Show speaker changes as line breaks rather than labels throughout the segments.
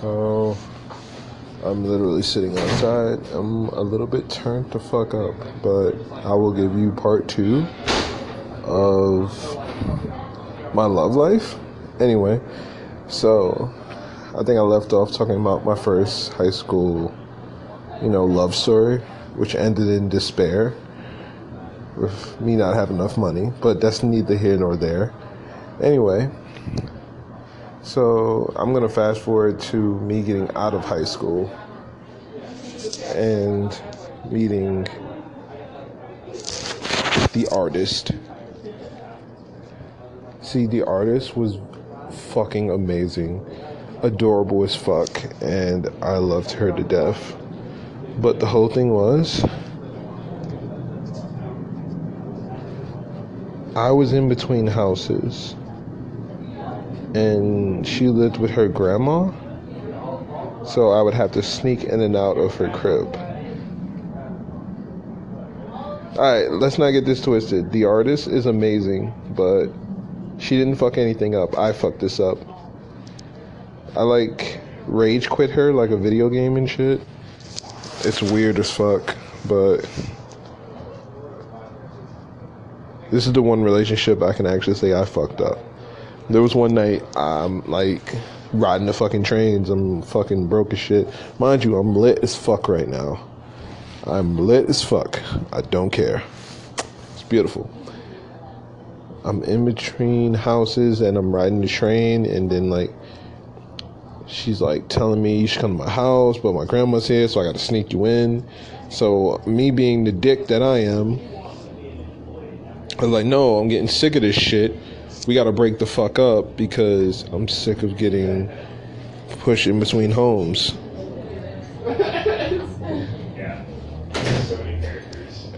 So I'm literally sitting outside. I'm a little bit turned to fuck up, but I will give you part two of my love life. Anyway, so I think I left off talking about my first high school, you know, love story, which ended in despair with me not having enough money, but that's neither here nor there. Anyway, so I'm gonna fast forward to me getting out of high school and meeting the artist. See, the artist was fucking amazing, adorable as fuck, and I loved her to death. But the whole thing was, I was in between houses and she lived with her grandma. So I would have to sneak in and out of her crib. Alright, let's not get this twisted. The artist is amazing, but she didn't fuck anything up. I fucked this up. I like rage quit her like a video game and shit. It's weird as fuck, but this is the one relationship I can actually say I fucked up. There was one night I'm like riding the fucking trains. I'm fucking broke as shit. Mind you, I'm lit as fuck right now. I'm lit as fuck. I don't care. It's beautiful. I'm in between houses and I'm riding the train and then like she's like telling me you should come to my house, but my grandma's here, so I gotta sneak you in. So me being the dick that I am, I was like, no, I'm getting sick of this shit we got to break the fuck up because I'm sick of getting pushed in between homes.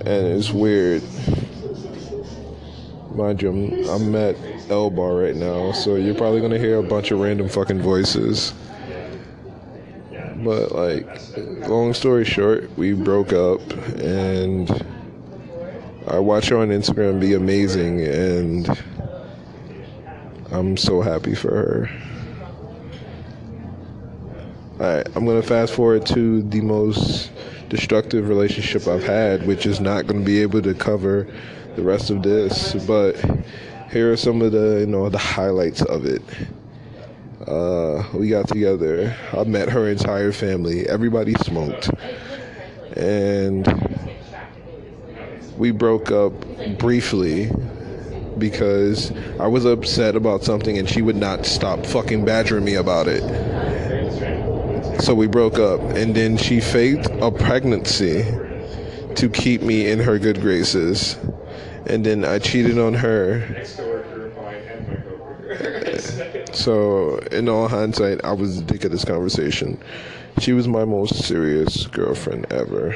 And it's weird. Mind you, I'm, I'm at L Bar right now, so you're probably gonna hear a bunch of random fucking voices. But, like, long story short, we broke up, and I watch her on Instagram be amazing, and I'm so happy for her. Alright, I'm gonna fast forward to the most destructive relationship I've had, which is not gonna be able to cover the rest of this, but here are some of the you know the highlights of it. Uh, we got together. I met her entire family. Everybody smoked, and we broke up briefly because I was upset about something and she would not stop fucking badgering me about it. So we broke up, and then she faked a pregnancy to keep me in her good graces. And then I cheated on her. So, in all hindsight, I was the dick of this conversation. She was my most serious girlfriend ever.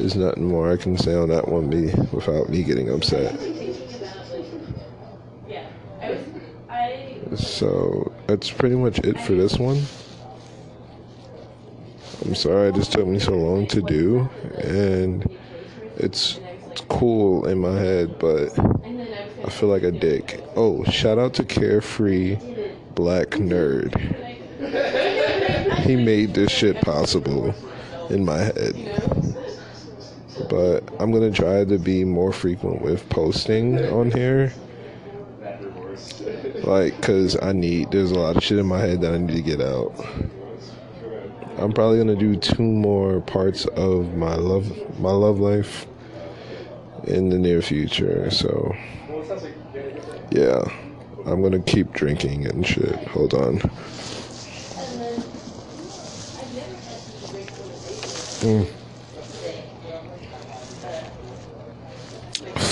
There's nothing more I can say on that one me without me getting upset. So that's pretty much it for this one. I'm sorry this took me so long to do, and it's, it's cool in my head, but I feel like a dick. Oh, shout out to Carefree Black Nerd. He made this shit possible in my head but I'm gonna try to be more frequent with posting on here. Like, cause I need, there's a lot of shit in my head that I need to get out. I'm probably gonna do two more parts of my love, my love life in the near future. So, yeah, I'm gonna keep drinking and shit. Hold on. Mm.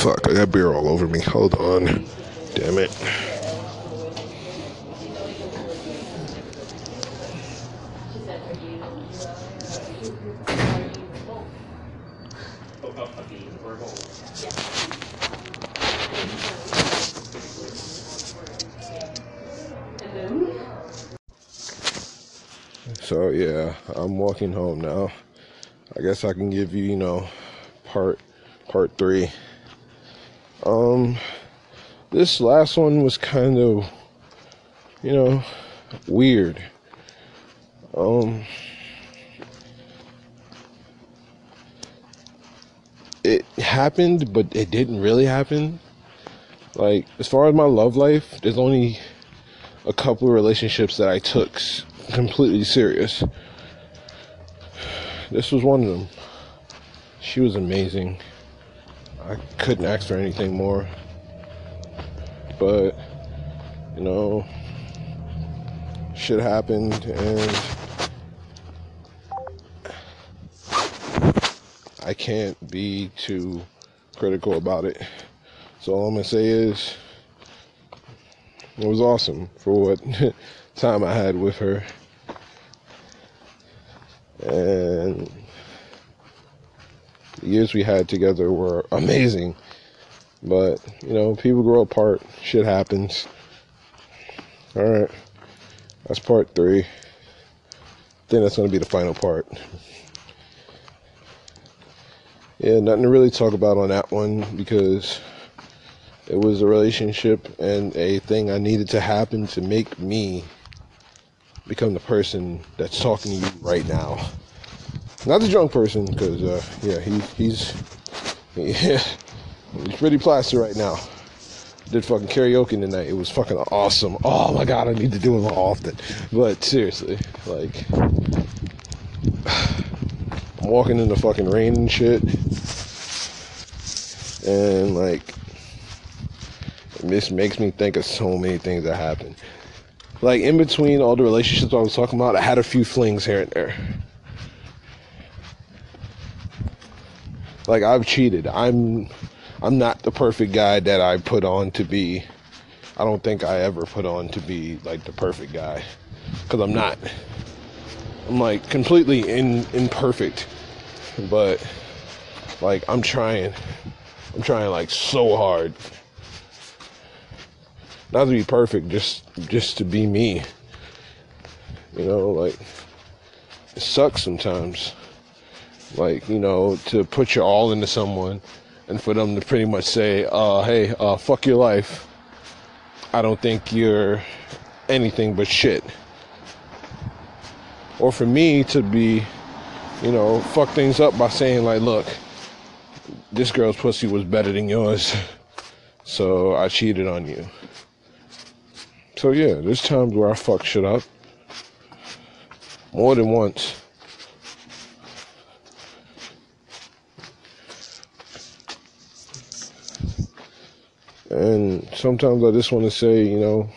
Fuck, I got beer all over me. Hold on. Damn it. So yeah, I'm walking home now. I guess I can give you, you know, part part three. Um, this last one was kind of, you know, weird. Um, it happened, but it didn't really happen. Like, as far as my love life, there's only a couple of relationships that I took completely serious. This was one of them. She was amazing. I couldn't ask for anything more. But, you know, shit happened and I can't be too critical about it. So all I'm gonna say is it was awesome for what time I had with her. And the years we had together were amazing. But, you know, people grow apart, shit happens. Alright. That's part three. I think that's gonna be the final part. Yeah, nothing to really talk about on that one because it was a relationship and a thing I needed to happen to make me become the person that's talking to you right now. Not the drunk person, because uh, yeah, he, he's yeah, he's pretty plastered right now. Did fucking karaoke tonight. It was fucking awesome. Oh my god, I need to do it more often. But seriously, like, I'm walking in the fucking rain and shit, and like this makes me think of so many things that happened. Like in between all the relationships I was talking about, I had a few flings here and there. Like I've cheated. I'm I'm not the perfect guy that I put on to be. I don't think I ever put on to be like the perfect guy cuz I'm not. I'm like completely in imperfect. But like I'm trying. I'm trying like so hard not to be perfect, just just to be me. You know, like it sucks sometimes. Like, you know, to put your all into someone and for them to pretty much say, uh, hey, uh, fuck your life. I don't think you're anything but shit. Or for me to be, you know, fuck things up by saying, like, look, this girl's pussy was better than yours, so I cheated on you. So yeah, there's times where I fuck shit up. More than once. And sometimes I just want to say, you know,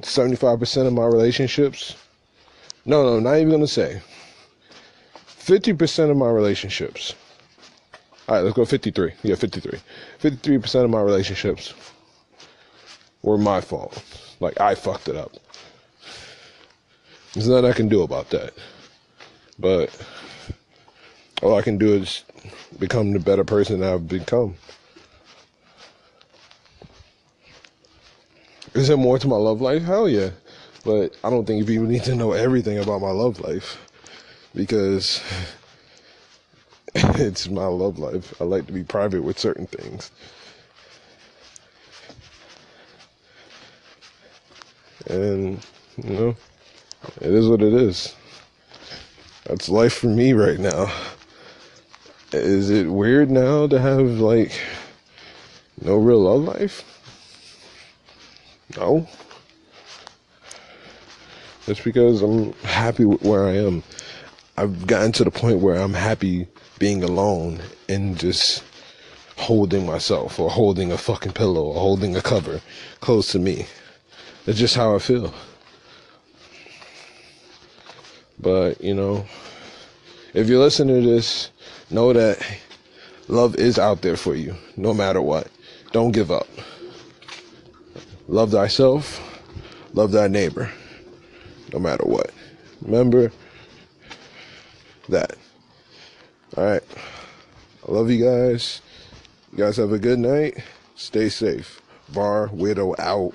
75% of my relationships, no, no, not even going to say. 50% of my relationships all right, let's go 53. Yeah, 53. 53% of my relationships were my fault. Like, I fucked it up. There's nothing I can do about that. But all I can do is become the better person I've become. Is there more to my love life? Hell yeah. But I don't think people need to know everything about my love life because it's my love life. I like to be private with certain things. And, you know, it is what it is. That's life for me right now. Is it weird now to have, like, no real love life? No. It's because I'm happy with where I am. I've gotten to the point where I'm happy being alone and just holding myself or holding a fucking pillow or holding a cover close to me. That's just how I feel. But, you know, if you listen to this, know that love is out there for you, no matter what. Don't give up. Love thyself, love thy neighbor, no matter what. Remember that. All right. I love you guys. You guys have a good night. Stay safe. Bar Widow out.